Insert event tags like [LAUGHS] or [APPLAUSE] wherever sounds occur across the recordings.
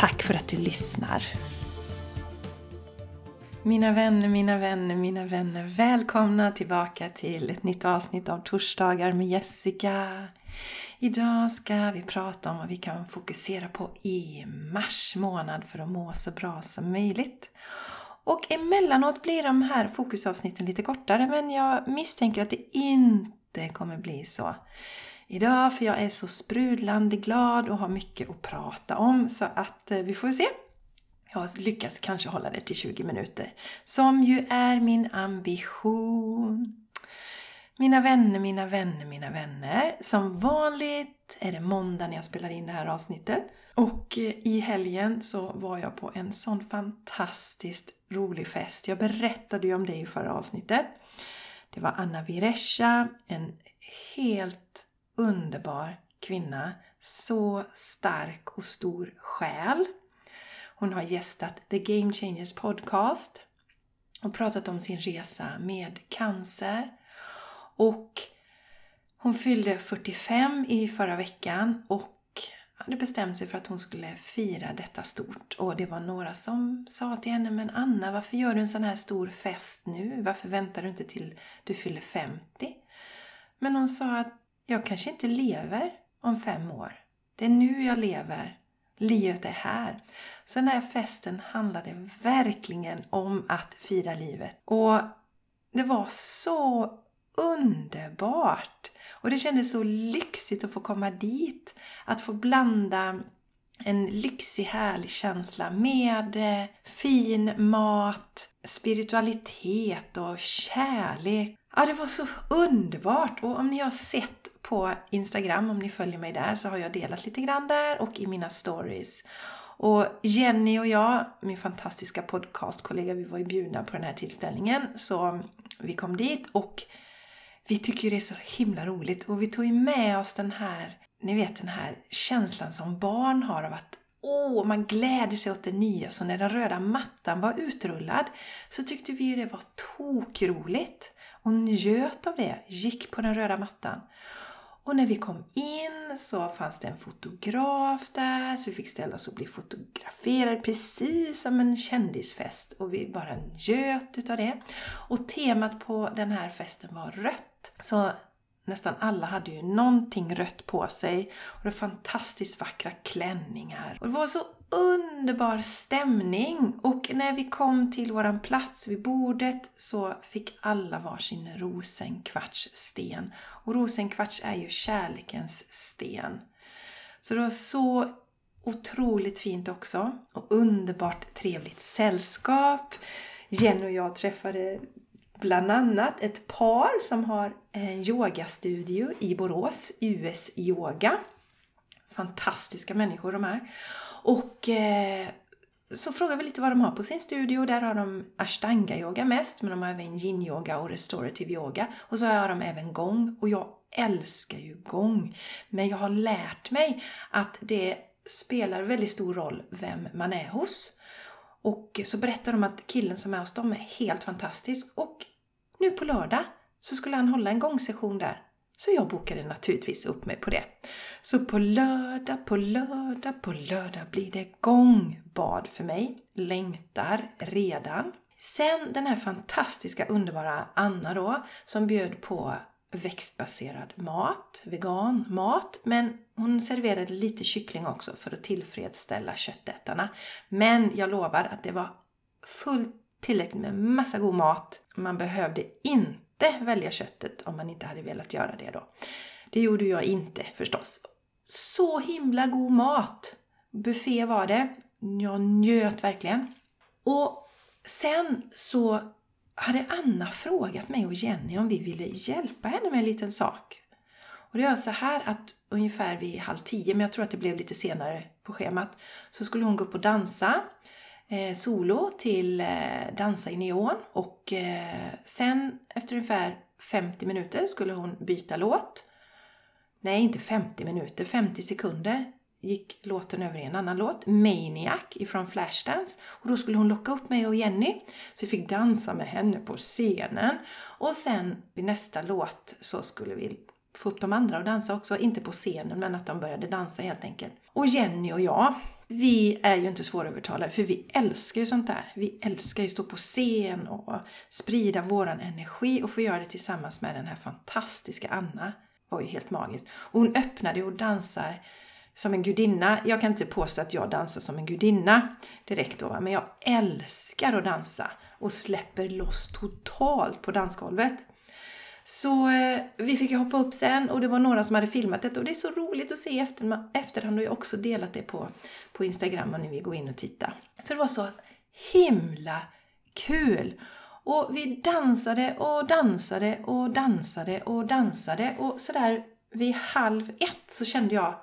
Tack för att du lyssnar! Mina vänner, mina vänner, mina vänner. Välkomna tillbaka till ett nytt avsnitt av Torsdagar med Jessica. Idag ska vi prata om vad vi kan fokusera på i mars månad för att må så bra som möjligt. Och emellanåt blir de här fokusavsnitten lite kortare men jag misstänker att det inte kommer bli så idag för jag är så sprudlande glad och har mycket att prata om så att eh, vi får se. Jag lyckas kanske hålla det till 20 minuter som ju är min ambition. Mina vänner, mina vänner, mina vänner. Som vanligt är det måndag när jag spelar in det här avsnittet. Och eh, i helgen så var jag på en sån fantastiskt rolig fest. Jag berättade ju om det i förra avsnittet. Det var Anna Viresha, en helt underbar kvinna. Så stark och stor själ. Hon har gästat The Game Changers Podcast och pratat om sin resa med cancer. Och hon fyllde 45 i förra veckan och hade bestämt sig för att hon skulle fira detta stort. Och det var några som sa till henne, men Anna varför gör du en sån här stor fest nu? Varför väntar du inte till du fyller 50? Men hon sa att jag kanske inte lever om fem år. Det är nu jag lever. Livet är här. Så den här festen handlade verkligen om att fira livet. Och det var så underbart! Och det kändes så lyxigt att få komma dit. Att få blanda en lyxig härlig känsla med eh, fin mat, spiritualitet och kärlek. Ja, det var så underbart! Och om ni har sett på Instagram, om ni följer mig där, så har jag delat lite grann där och i mina stories. Och Jenny och jag, min fantastiska podcastkollega, vi var ju bjudna på den här tillställningen. Så vi kom dit och vi tycker ju det är så himla roligt. Och vi tog ju med oss den här, ni vet den här känslan som barn har av att Åh, man gläder sig åt det nya. Så när den röda mattan var utrullad så tyckte vi ju det var tokroligt och njöt av det. Gick på den röda mattan. Och när vi kom in så fanns det en fotograf där så vi fick ställa oss och bli fotograferade precis som en kändisfest och vi bara njöt utav det. Och temat på den här festen var rött. Så nästan alla hade ju någonting rött på sig och det var fantastiskt vackra klänningar. Och det var så underbar stämning och när vi kom till våran plats vid bordet så fick alla varsin rosenkvartssten. Och rosenkvarts är ju kärlekens sten. Så det var så otroligt fint också och underbart trevligt sällskap. Jenny och jag träffade bland annat ett par som har en yogastudio i Borås, US Yoga. Fantastiska människor de är. Och eh, så frågar vi lite vad de har på sin studio. Där har de ashtanga-yoga mest, men de har även yin-yoga och restorative yoga. Och så har de även gång. Och jag älskar ju gång. Men jag har lärt mig att det spelar väldigt stor roll vem man är hos. Och så berättar de att killen som är hos dem är helt fantastisk. Och nu på lördag så skulle han hålla en gångsession där. Så jag bokade naturligtvis upp mig på det. Så på lördag, på lördag, på lördag blir det gångbad för mig. Längtar redan. Sen den här fantastiska underbara Anna då som bjöd på växtbaserad mat, veganmat, men hon serverade lite kyckling också för att tillfredsställa köttätarna. Men jag lovar att det var fullt tillräckligt med massa god mat. Man behövde inte inte välja köttet om man inte hade velat göra det då. Det gjorde jag inte förstås. Så himla god mat! Buffé var det. Jag njöt verkligen. Och sen så hade Anna frågat mig och Jenny om vi ville hjälpa henne med en liten sak. Och det var så här att ungefär vid halv tio, men jag tror att det blev lite senare på schemat, så skulle hon gå upp och dansa Eh, solo till eh, Dansa i neon och eh, sen efter ungefär 50 minuter skulle hon byta låt. Nej, inte 50 minuter, 50 sekunder gick låten över i en annan låt, Maniac ifrån Flashdance. Och då skulle hon locka upp mig och Jenny, så vi fick dansa med henne på scenen. Och sen vid nästa låt så skulle vi få upp de andra att dansa också, inte på scenen men att de började dansa helt enkelt. Och Jenny och jag, vi är ju inte svårövertalade för vi älskar ju sånt där. Vi älskar ju att stå på scen och sprida våran energi och få göra det tillsammans med den här fantastiska Anna. Det var ju helt magiskt. Och hon öppnade och dansar som en gudinna. Jag kan inte påstå att jag dansar som en gudinna direkt då, men jag älskar att dansa och släpper loss totalt på dansgolvet. Så eh, vi fick ju hoppa upp sen och det var några som hade filmat det och det är så roligt att se efter, efterhand och jag har också delat det på, på Instagram om ni vill gå in och titta. Så det var så himla kul! Och vi dansade och dansade och dansade och dansade och sådär vid halv ett så kände jag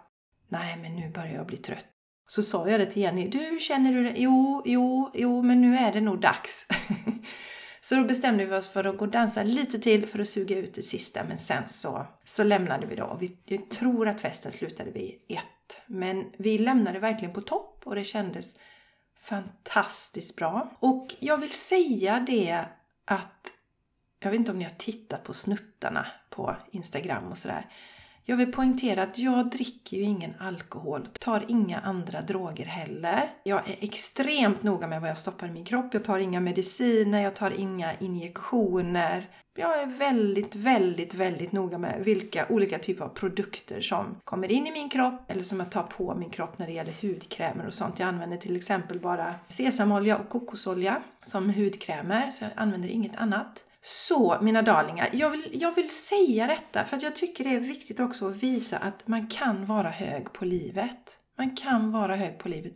Nej, men nu börjar jag bli trött. Så sa jag det till Jenny. Du, känner du det? Jo, jo, jo, men nu är det nog dags. [LAUGHS] så då bestämde vi oss för att gå och dansa lite till för att suga ut det sista. Men sen så, så lämnade vi då. Vi, jag tror att festen slutade vid ett. Men vi lämnade verkligen på topp och det kändes fantastiskt bra. Och jag vill säga det att jag vet inte om ni har tittat på snuttarna på Instagram och sådär. Jag vill poängtera att jag dricker ju ingen alkohol, tar inga andra droger heller. Jag är extremt noga med vad jag stoppar i min kropp. Jag tar inga mediciner, jag tar inga injektioner. Jag är väldigt, väldigt, väldigt noga med vilka olika typer av produkter som kommer in i min kropp eller som jag tar på min kropp när det gäller hudkrämer och sånt. Jag använder till exempel bara sesamolja och kokosolja som hudkrämer, så jag använder inget annat. Så mina darlingar, jag vill, jag vill säga detta för att jag tycker det är viktigt också att visa att man kan vara hög på livet. Man kan vara hög på livet.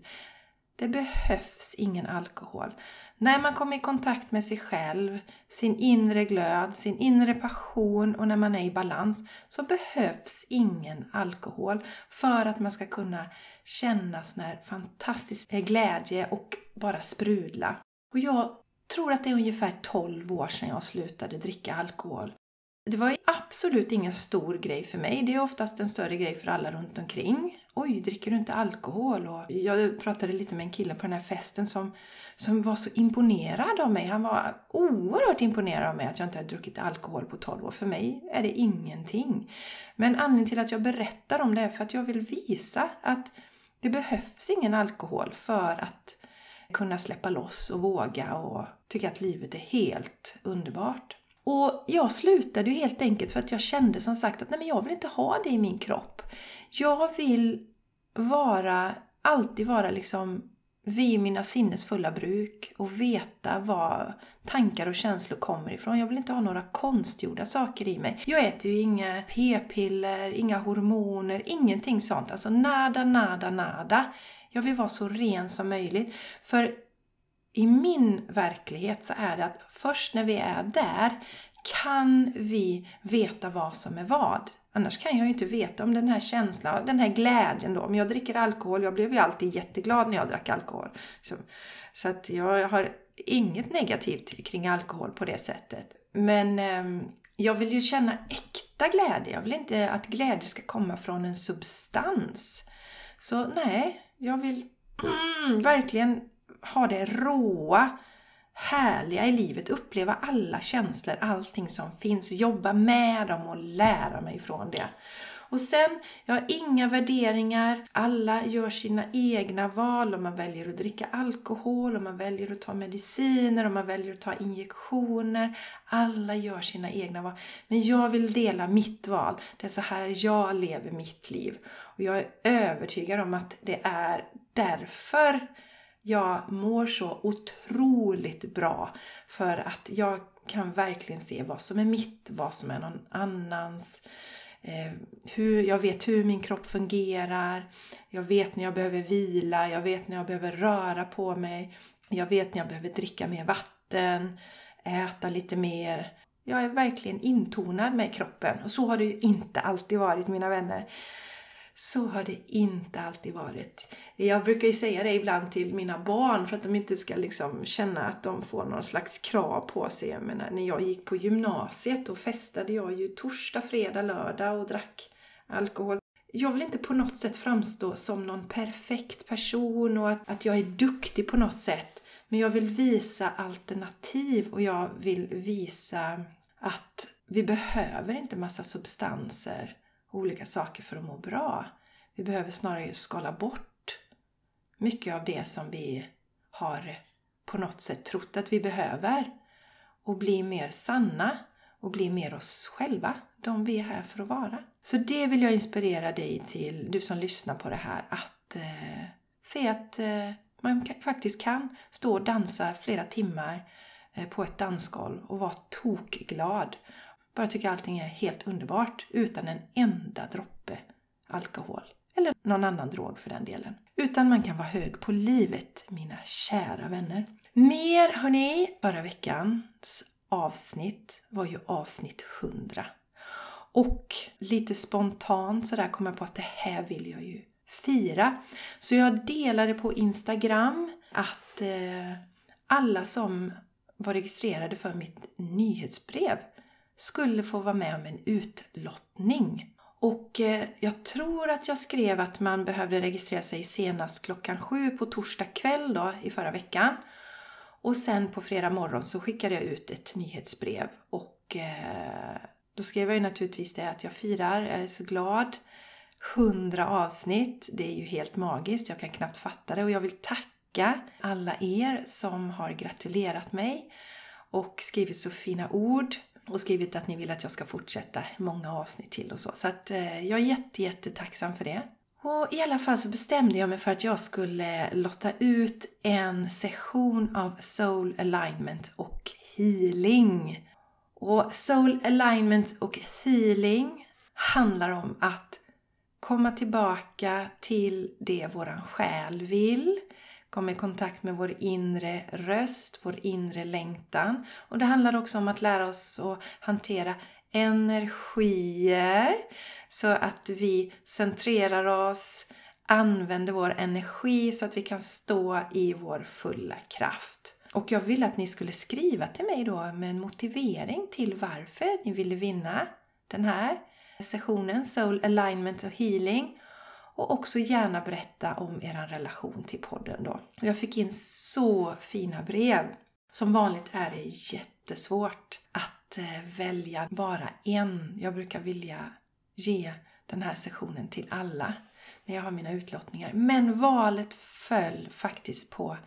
Det behövs ingen alkohol. När man kommer i kontakt med sig själv, sin inre glöd, sin inre passion och när man är i balans så behövs ingen alkohol för att man ska kunna känna sån här fantastisk glädje och bara sprudla. Och jag tror att det är ungefär 12 år sedan jag slutade dricka alkohol. Det var absolut ingen stor grej för mig. Det är oftast en större grej för alla runt omkring. Oj, dricker du inte alkohol? Och jag pratade lite med en kille på den här festen som, som var så imponerad av mig. Han var oerhört imponerad av mig att jag inte hade druckit alkohol på 12 år. För mig är det ingenting. Men anledningen till att jag berättar om det är för att jag vill visa att det behövs ingen alkohol för att kunna släppa loss och våga och tycka att livet är helt underbart. Och jag slutade ju helt enkelt för att jag kände som sagt att nej men jag vill inte ha det i min kropp. Jag vill vara, alltid vara liksom vid mina sinnes fulla bruk och veta var tankar och känslor kommer ifrån. Jag vill inte ha några konstgjorda saker i mig. Jag äter ju inga p-piller, inga hormoner, ingenting sånt. Alltså nada, nada, nada. Jag vill vara så ren som möjligt. För i min verklighet så är det att först när vi är där kan vi veta vad som är vad. Annars kan jag ju inte veta om den här känslan, den här glädjen då. Om jag dricker alkohol, jag blev ju alltid jätteglad när jag drack alkohol. Så, så att jag har inget negativt kring alkohol på det sättet. Men eh, jag vill ju känna äkta glädje. Jag vill inte att glädje ska komma från en substans. Så nej, jag vill mm, verkligen ha det råa, härliga i livet, uppleva alla känslor, allting som finns, jobba med dem och lära mig från det. Och sen, jag har inga värderingar. Alla gör sina egna val. Om man väljer att dricka alkohol, om man väljer att ta mediciner, om man väljer att ta injektioner. Alla gör sina egna val. Men jag vill dela mitt val. Det är så här jag lever mitt liv. Och jag är övertygad om att det är därför jag mår så otroligt bra. För att jag kan verkligen se vad som är mitt, vad som är någon annans. Eh, hur, jag vet hur min kropp fungerar. Jag vet när jag behöver vila. Jag vet när jag behöver röra på mig. Jag vet när jag behöver dricka mer vatten. Äta lite mer. Jag är verkligen intonad med kroppen och så har det ju inte alltid varit mina vänner. Så har det inte alltid varit. Jag brukar ju säga det ibland till mina barn för att de inte ska liksom känna att de får någon slags krav på sig. Jag menar, när jag gick på gymnasiet då festade jag ju torsdag, fredag, lördag och drack alkohol. Jag vill inte på något sätt framstå som någon perfekt person och att, att jag är duktig på något sätt. Men jag vill visa alternativ och jag vill visa att vi behöver inte massa substanser olika saker för att må bra. Vi behöver snarare skala bort mycket av det som vi har på något sätt trott att vi behöver och bli mer sanna och bli mer oss själva, de vi är här för att vara. Så det vill jag inspirera dig till, du som lyssnar på det här, att eh, se att eh, man faktiskt kan stå och dansa flera timmar eh, på ett dansgolv och vara tokglad. Bara tycka allting är helt underbart utan en enda droppe alkohol. Eller någon annan drog för den delen. Utan man kan vara hög på livet, mina kära vänner. Mer hörni, förra veckans avsnitt var ju avsnitt 100. Och lite spontant sådär kom jag på att det här vill jag ju fira. Så jag delade på Instagram att eh, alla som var registrerade för mitt nyhetsbrev skulle få vara med om en utlottning. Och eh, jag tror att jag skrev att man behövde registrera sig senast klockan sju på torsdag kväll då, i förra veckan. Och sen på fredag morgon så skickade jag ut ett nyhetsbrev och eh, då skrev jag ju naturligtvis det att jag firar, jag är så glad. 100 avsnitt, det är ju helt magiskt, jag kan knappt fatta det och jag vill tacka alla er som har gratulerat mig och skrivit så fina ord och skrivit att ni vill att jag ska fortsätta många avsnitt till och så. Så att eh, jag är jätte, jättetacksam för det. Och i alla fall så bestämde jag mig för att jag skulle eh, lotta ut en session av Soul Alignment och Healing. Och Soul Alignment och Healing handlar om att komma tillbaka till det våran själ vill, komma i kontakt med vår inre röst, vår inre längtan. Och det handlar också om att lära oss att hantera energier så att vi centrerar oss, använder vår energi så att vi kan stå i vår fulla kraft. Och jag ville att ni skulle skriva till mig då med en motivering till varför ni ville vinna den här sessionen Soul Alignment och Healing och också gärna berätta om er relation till podden då. Jag fick in så fina brev. Som vanligt är det jättesvårt att eh, välja bara en. Jag brukar vilja ge den här sessionen till alla när jag har mina utlottningar. Men valet föll faktiskt på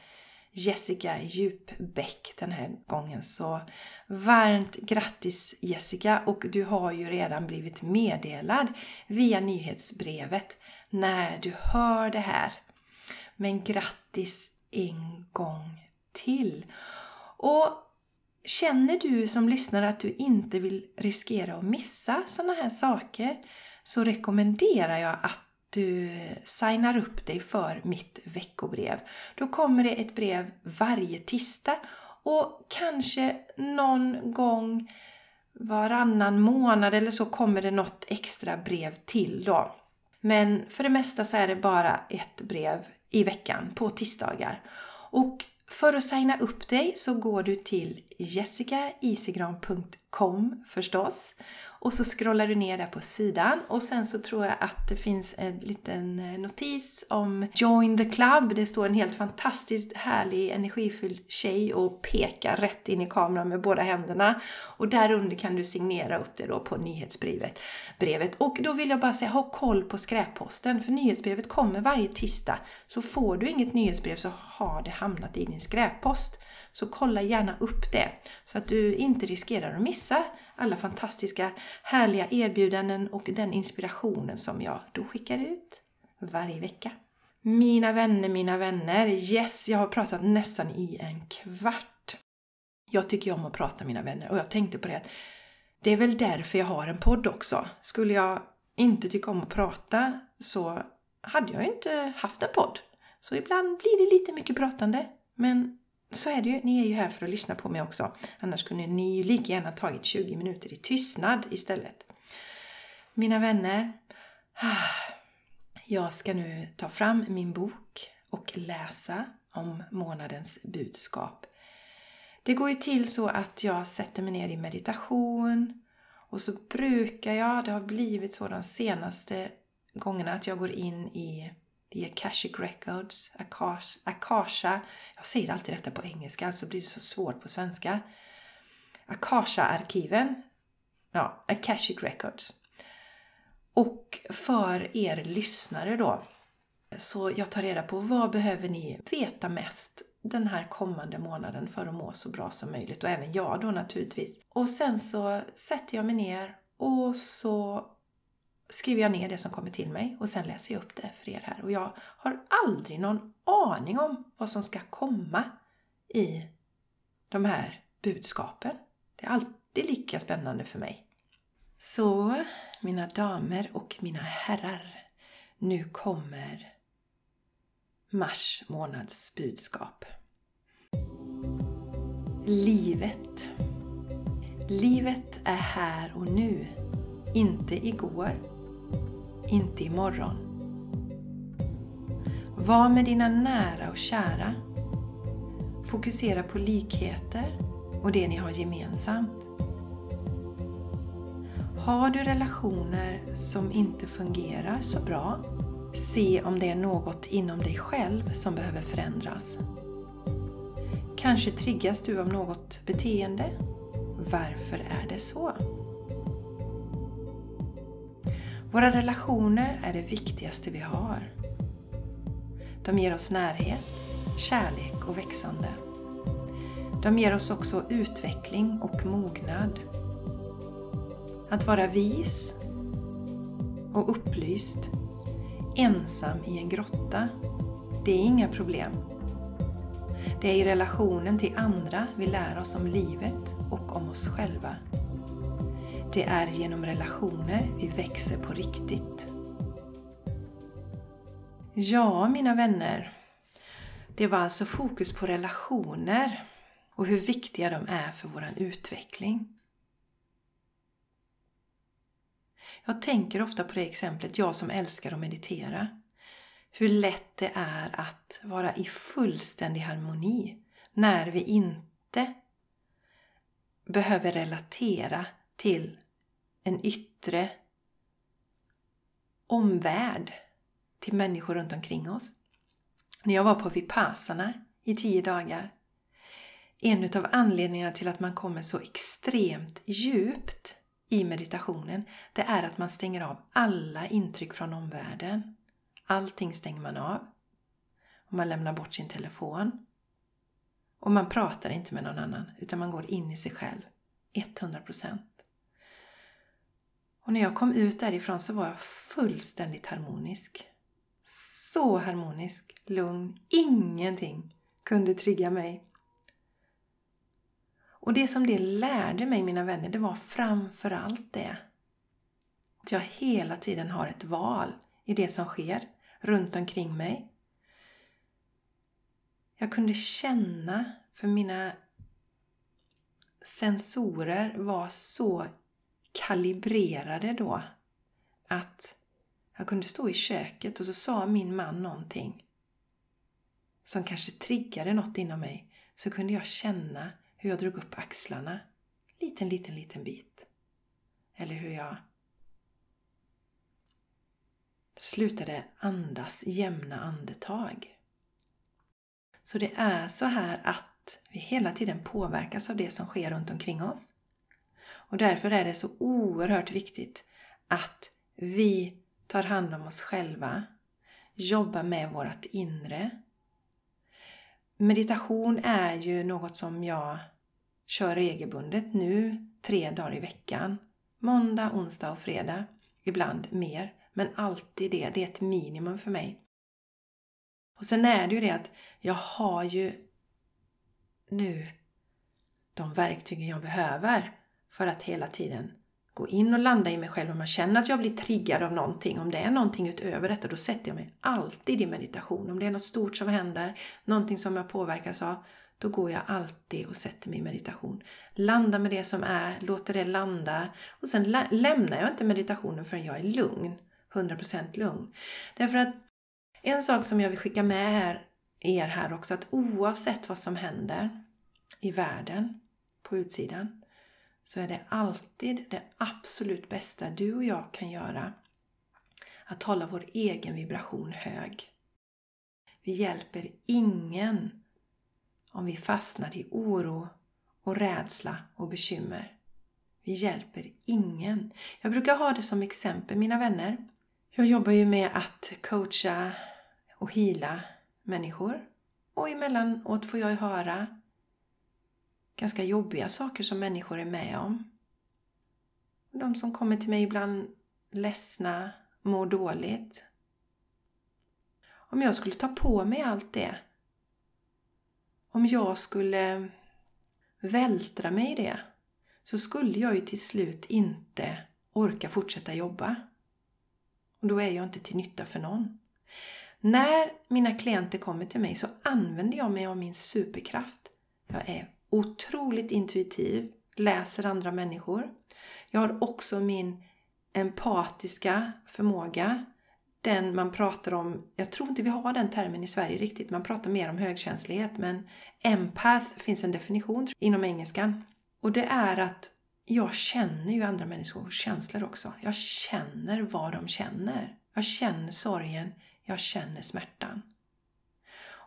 Jessica Djupbäck den här gången. Så varmt grattis Jessica! Och du har ju redan blivit meddelad via nyhetsbrevet när du hör det här. Men grattis en gång till! Och känner du som lyssnar att du inte vill riskera att missa sådana här saker så rekommenderar jag att du signar upp dig för mitt veckobrev. Då kommer det ett brev varje tisdag och kanske någon gång varannan månad eller så kommer det något extra brev till då. Men för det mesta så är det bara ett brev i veckan på tisdagar. Och för att signa upp dig så går du till jessicaisigran.com förstås och så scrollar du ner där på sidan och sen så tror jag att det finns en liten eh, notis om Join the Club. Det står en helt fantastiskt härlig energifylld tjej och pekar rätt in i kameran med båda händerna. Och där under kan du signera upp det då på nyhetsbrevet. Brevet. Och då vill jag bara säga, ha koll på skräpposten för nyhetsbrevet kommer varje tisdag. Så får du inget nyhetsbrev så har det hamnat i din skräppost. Så kolla gärna upp det så att du inte riskerar att missa alla fantastiska härliga erbjudanden och den inspirationen som jag då skickar ut varje vecka. Mina vänner, mina vänner. Yes, jag har pratat nästan i en kvart. Jag tycker om att prata mina vänner och jag tänkte på det att det är väl därför jag har en podd också. Skulle jag inte tycka om att prata så hade jag inte haft en podd. Så ibland blir det lite mycket pratande. Men så är det ju, ni är ju här för att lyssna på mig också. Annars kunde ni ju lika gärna tagit 20 minuter i tystnad istället. Mina vänner, [SIGHS] jag ska nu ta fram min bok och läsa om månadens budskap. Det går ju till så att jag sätter mig ner i meditation och så brukar jag, det har blivit så de senaste gångerna, att jag går in i The Akashic Records, Akash, Akasha. Jag säger alltid detta på engelska, alltså blir det så svårt på svenska. Akasha-arkiven. Ja, Akashic Records. Och för er lyssnare då, så jag tar reda på vad behöver ni veta mest den här kommande månaden för att må så bra som möjligt och även jag då naturligtvis. Och sen så sätter jag mig ner och så skriver jag ner det som kommer till mig och sen läser jag upp det för er här. Och jag har aldrig någon aning om vad som ska komma i de här budskapen. Det är alltid lika spännande för mig. Så, mina damer och mina herrar, nu kommer mars månads budskap. Livet. Livet är här och nu, inte igår inte imorgon. Var med dina nära och kära. Fokusera på likheter och det ni har gemensamt. Har du relationer som inte fungerar så bra, se om det är något inom dig själv som behöver förändras. Kanske triggas du av något beteende. Varför är det så? Våra relationer är det viktigaste vi har. De ger oss närhet, kärlek och växande. De ger oss också utveckling och mognad. Att vara vis och upplyst, ensam i en grotta, det är inga problem. Det är i relationen till andra vi lär oss om livet och om oss själva. Det är genom relationer vi växer på riktigt. Ja, mina vänner. Det var alltså fokus på relationer och hur viktiga de är för vår utveckling. Jag tänker ofta på det exemplet, jag som älskar att meditera. Hur lätt det är att vara i fullständig harmoni när vi inte behöver relatera till en yttre omvärld till människor runt omkring oss. När jag var på Vipassana i tio dagar, en av anledningarna till att man kommer så extremt djupt i meditationen, det är att man stänger av alla intryck från omvärlden. Allting stänger man av. Och man lämnar bort sin telefon. Och man pratar inte med någon annan, utan man går in i sig själv. 100 procent. Och när jag kom ut därifrån så var jag fullständigt harmonisk. Så harmonisk, lugn, ingenting kunde trigga mig. Och det som det lärde mig, mina vänner, det var framför allt det. Att jag hela tiden har ett val i det som sker runt omkring mig. Jag kunde känna, för mina sensorer var så kalibrerade då att jag kunde stå i köket och så sa min man någonting som kanske triggade något inom mig så kunde jag känna hur jag drog upp axlarna liten, liten, liten bit. Eller hur jag slutade andas jämna andetag. Så det är så här att vi hela tiden påverkas av det som sker runt omkring oss. Och därför är det så oerhört viktigt att vi tar hand om oss själva, jobbar med vårt inre. Meditation är ju något som jag kör regelbundet nu, tre dagar i veckan. Måndag, onsdag och fredag. Ibland mer, men alltid det. Det är ett minimum för mig. Och sen är det ju det att jag har ju nu de verktygen jag behöver för att hela tiden gå in och landa i mig själv. Om man känner att jag blir triggad av någonting, om det är någonting utöver detta, då sätter jag mig alltid i meditation. Om det är något stort som händer, någonting som jag påverkas av, då går jag alltid och sätter mig i meditation. Landar med det som är, låter det landa och sen lä lämnar jag inte meditationen förrän jag är lugn. 100% lugn. Därför att en sak som jag vill skicka med er, er här också, att oavsett vad som händer i världen, på utsidan, så är det alltid det absolut bästa du och jag kan göra att hålla vår egen vibration hög. Vi hjälper ingen om vi fastnar i oro och rädsla och bekymmer. Vi hjälper ingen. Jag brukar ha det som exempel, mina vänner. Jag jobbar ju med att coacha och hila människor. Och emellanåt får jag höra ganska jobbiga saker som människor är med om. De som kommer till mig ibland ledsna, mår dåligt. Om jag skulle ta på mig allt det, om jag skulle vältra mig i det, så skulle jag ju till slut inte orka fortsätta jobba. Och då är jag inte till nytta för någon. När mina klienter kommer till mig så använder jag mig av min superkraft. Jag är otroligt intuitiv, läser andra människor. Jag har också min empatiska förmåga. Den man pratar om, jag tror inte vi har den termen i Sverige riktigt, man pratar mer om högkänslighet men empath finns en definition inom engelskan. Och det är att jag känner ju andra människors känslor också. Jag känner vad de känner. Jag känner sorgen, jag känner smärtan.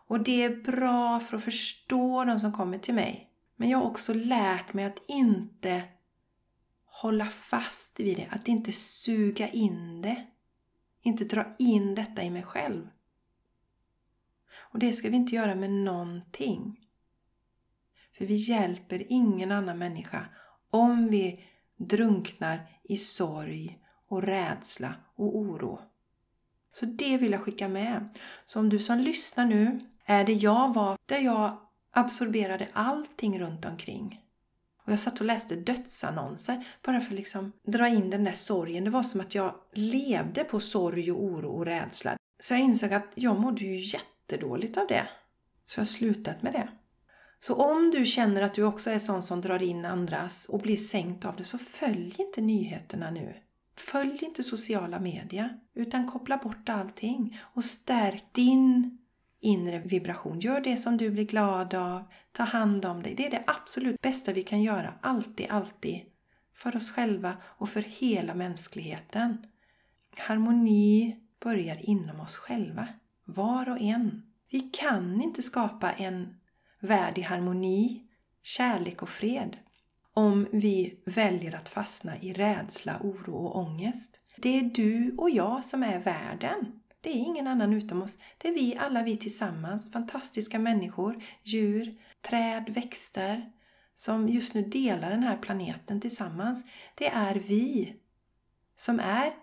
Och det är bra för att förstå de som kommer till mig. Men jag har också lärt mig att inte hålla fast vid det, att inte suga in det. Inte dra in detta i mig själv. Och det ska vi inte göra med någonting. För vi hjälper ingen annan människa om vi drunknar i sorg och rädsla och oro. Så det vill jag skicka med. Så om du som lyssnar nu är det jag var, där jag absorberade allting runt omkring. Och jag satt och läste dödsannonser bara för att liksom dra in den där sorgen. Det var som att jag levde på sorg och oro och rädsla. Så jag insåg att jag mådde ju jättedåligt av det. Så jag har slutat med det. Så om du känner att du också är sån som drar in andras och blir sänkt av det, så följ inte nyheterna nu. Följ inte sociala medier, utan koppla bort allting och stärk din inre vibration. Gör det som du blir glad av. Ta hand om dig. Det är det absolut bästa vi kan göra. Alltid, alltid. För oss själva och för hela mänskligheten. Harmoni börjar inom oss själva. Var och en. Vi kan inte skapa en värld i harmoni, kärlek och fred om vi väljer att fastna i rädsla, oro och ångest. Det är du och jag som är världen. Det är ingen annan utom oss. Det är vi, alla vi tillsammans. Fantastiska människor, djur, träd, växter som just nu delar den här planeten tillsammans. Det är vi som är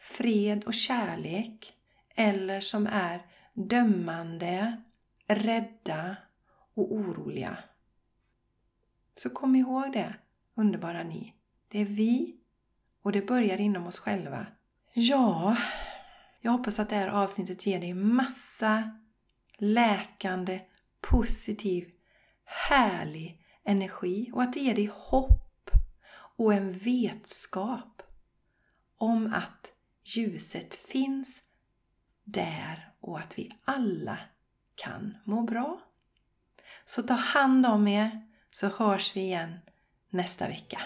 fred och kärlek eller som är dömande, rädda och oroliga. Så kom ihåg det, underbara ni. Det är vi och det börjar inom oss själva. Ja, jag hoppas att det här avsnittet ger dig massa läkande, positiv, härlig energi och att det ger dig hopp och en vetskap om att ljuset finns där och att vi alla kan må bra. Så ta hand om er så hörs vi igen nästa vecka.